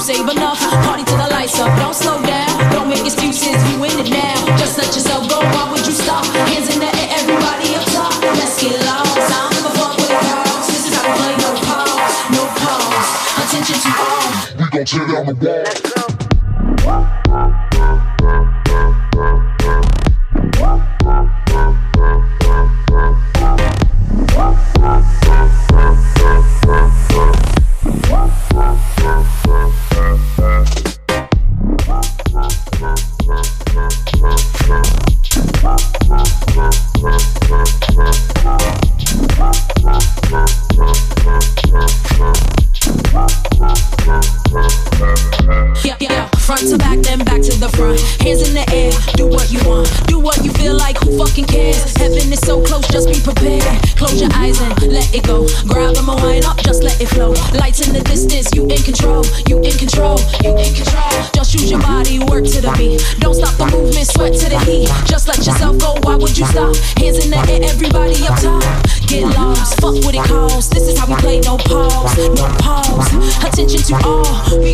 save a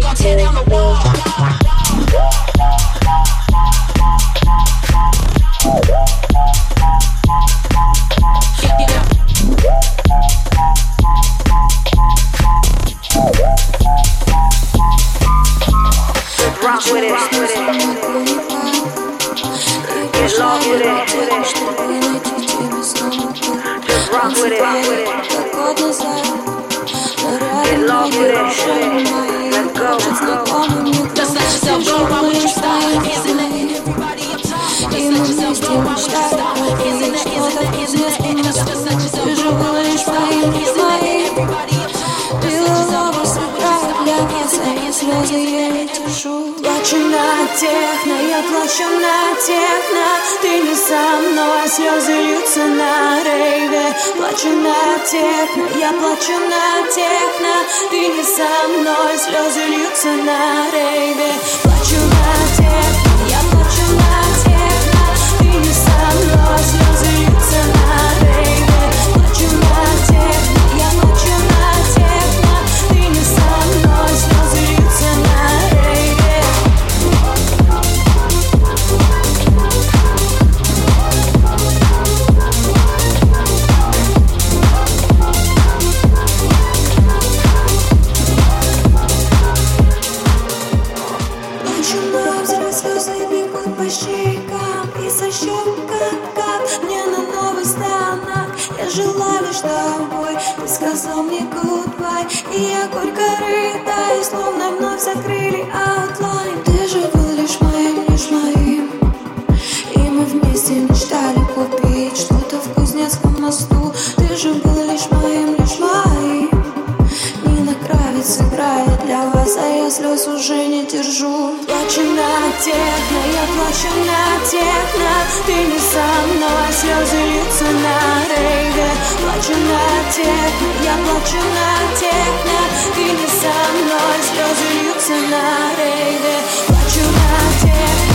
gonna tear down the wall. Плачу на техно, я плачу на техно Ты не со мной, слезы льются на рейве Плачу на техно закрыли Outline Ты же был лишь моим, лишь моим И мы вместе мечтали купить что-то в Кузнецком мосту. Ты же был лишь моим, лишь моим Нина Кравец играет для вас, а я уже не держу Плачу на техно, а я плачу на техно Ты не со мной, слезы льются на рейве Плачу на техно, я плачу на техно You're not.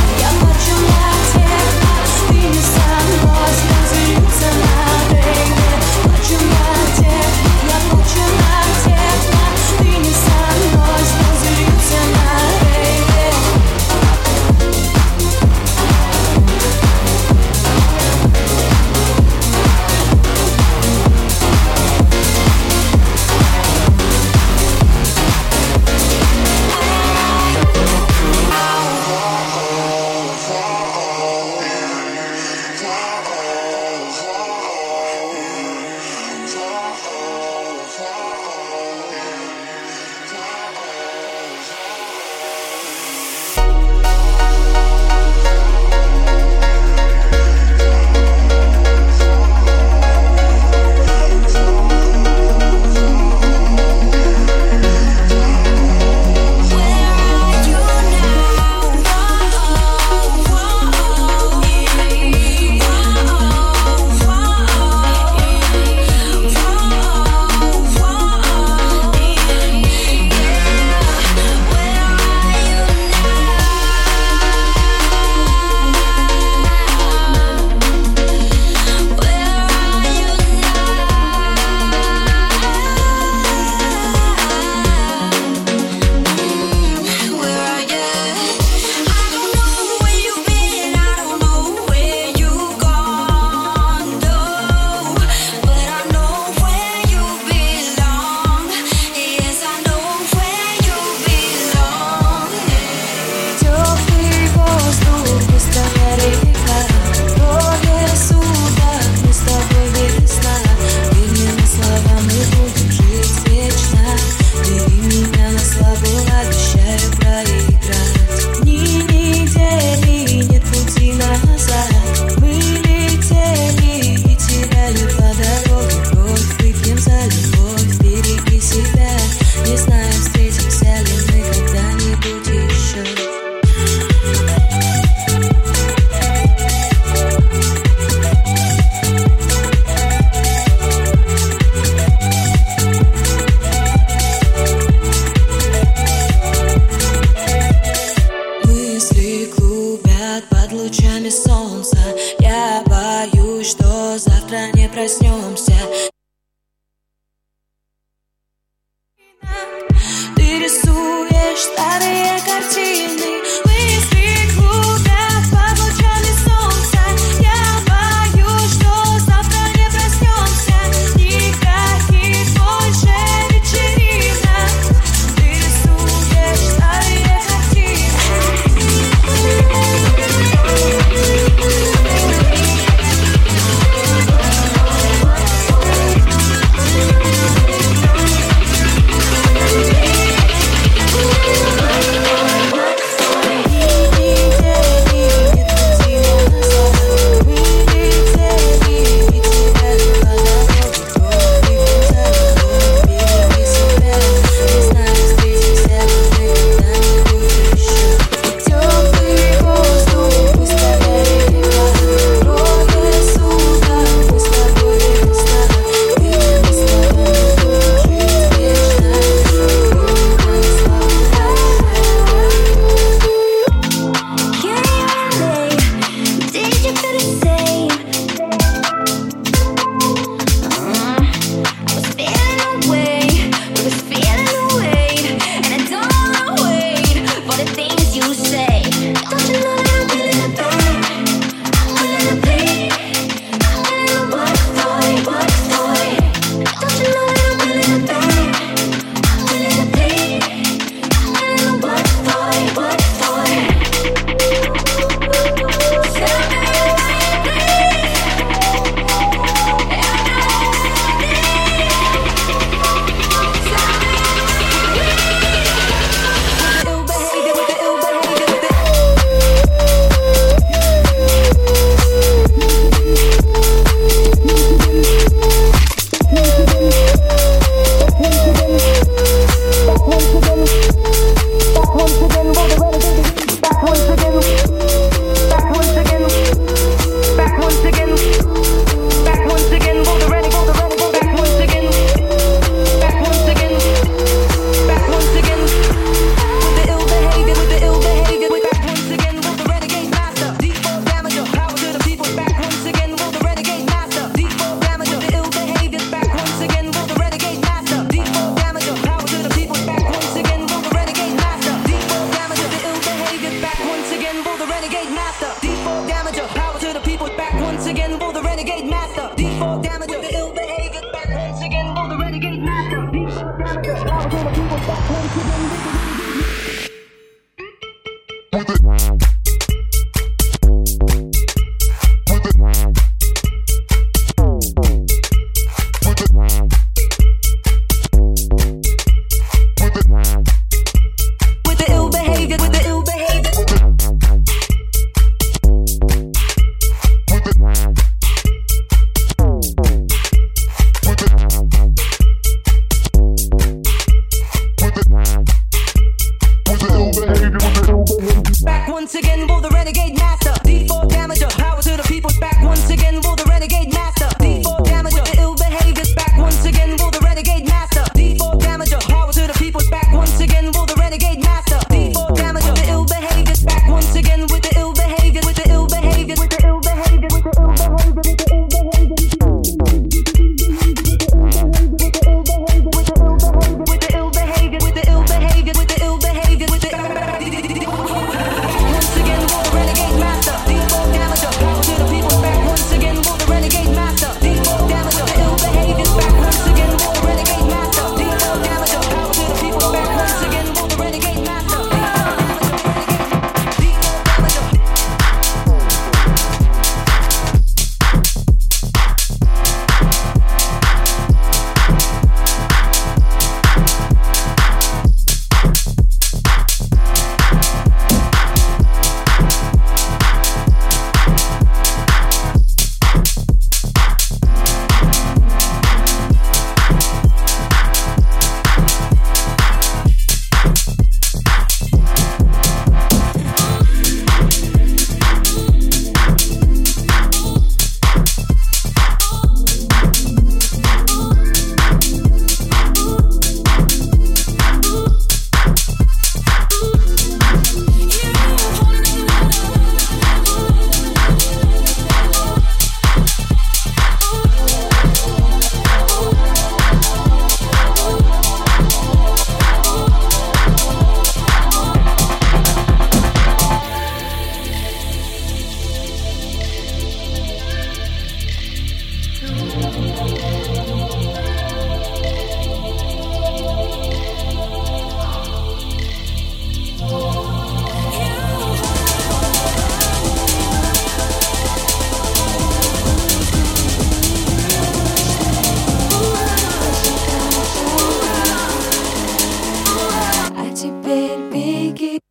Take it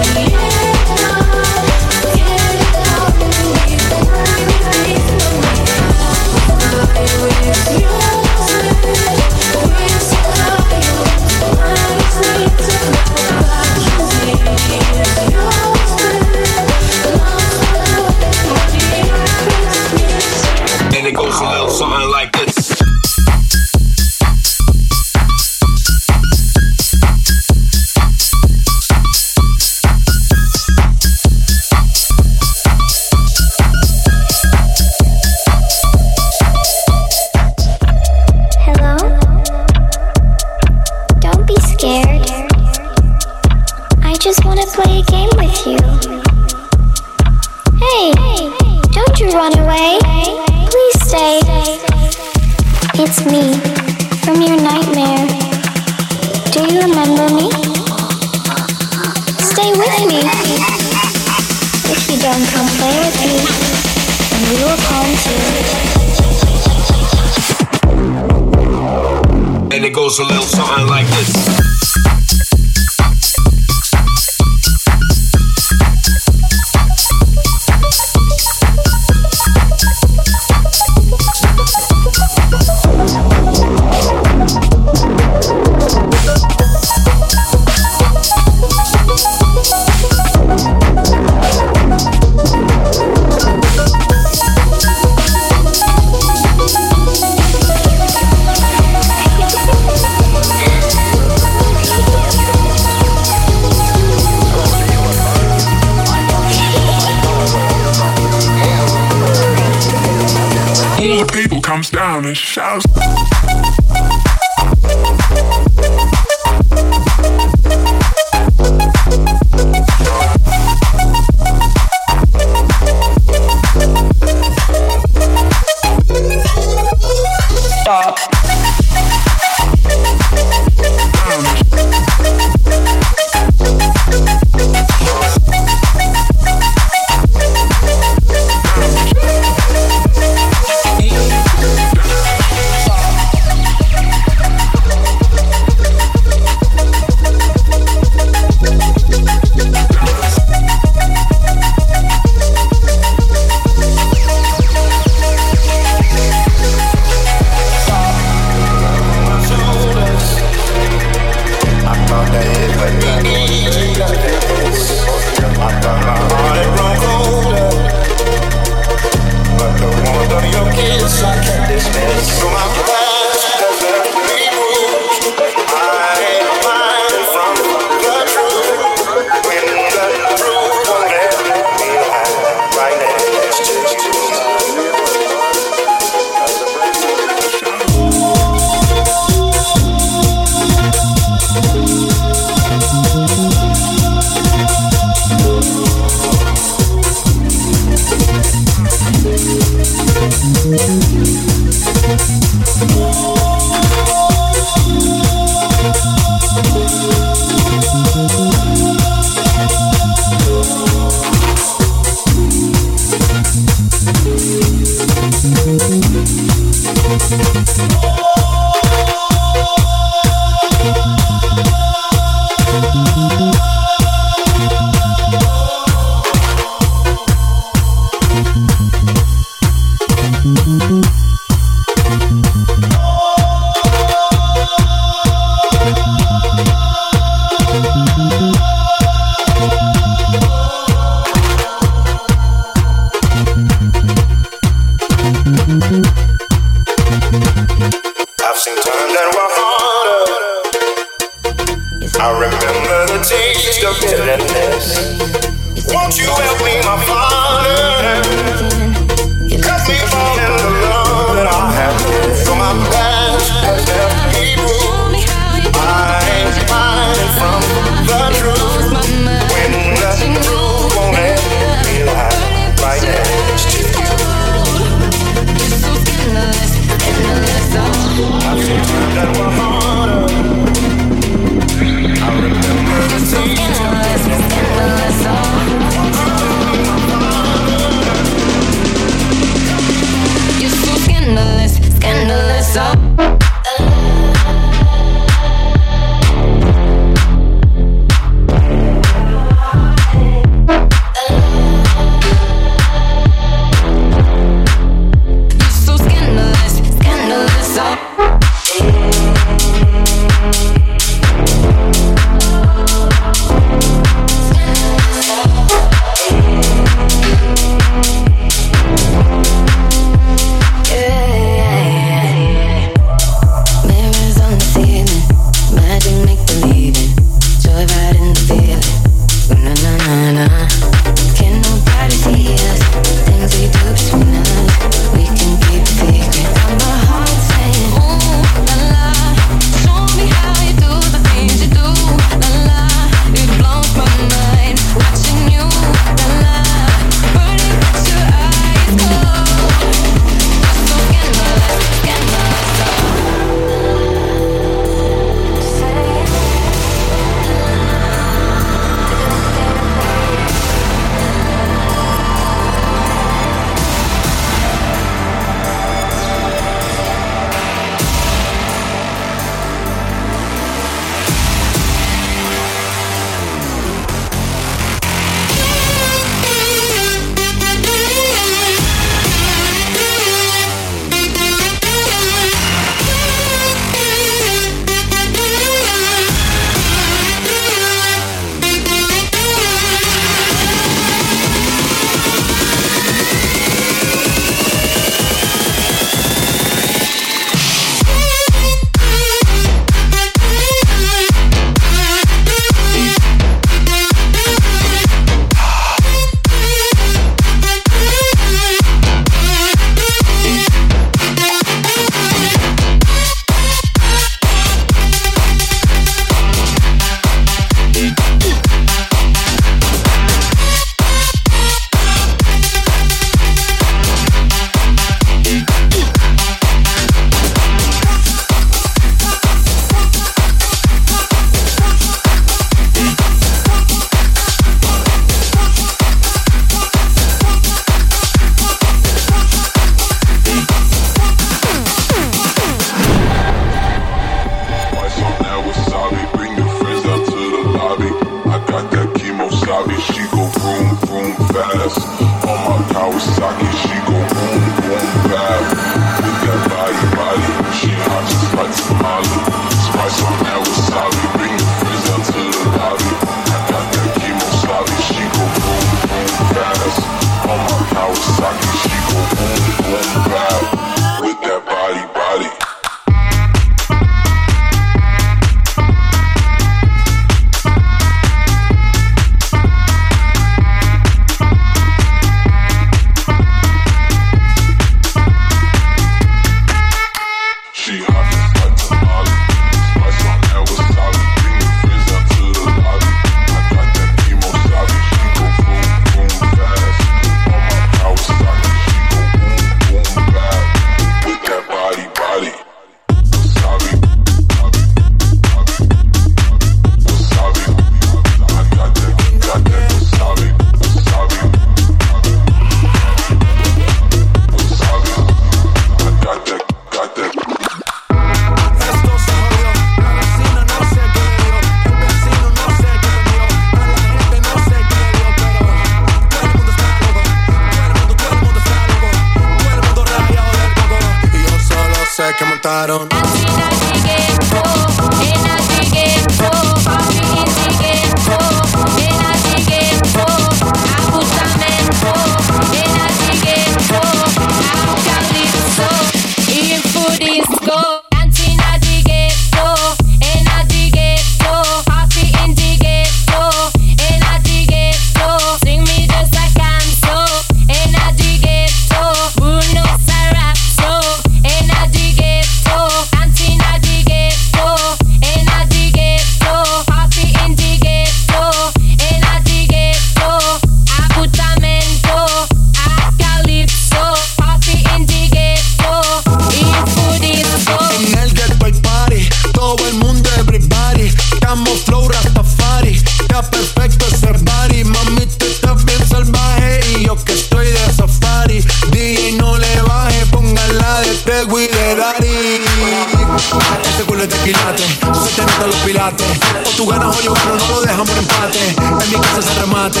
no dejamos un empate, en mi casa se remate.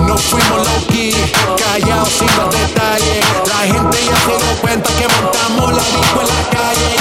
No fuimos low key, callados sin los detalles. La gente ya se dio cuenta que montamos la disco en la calle.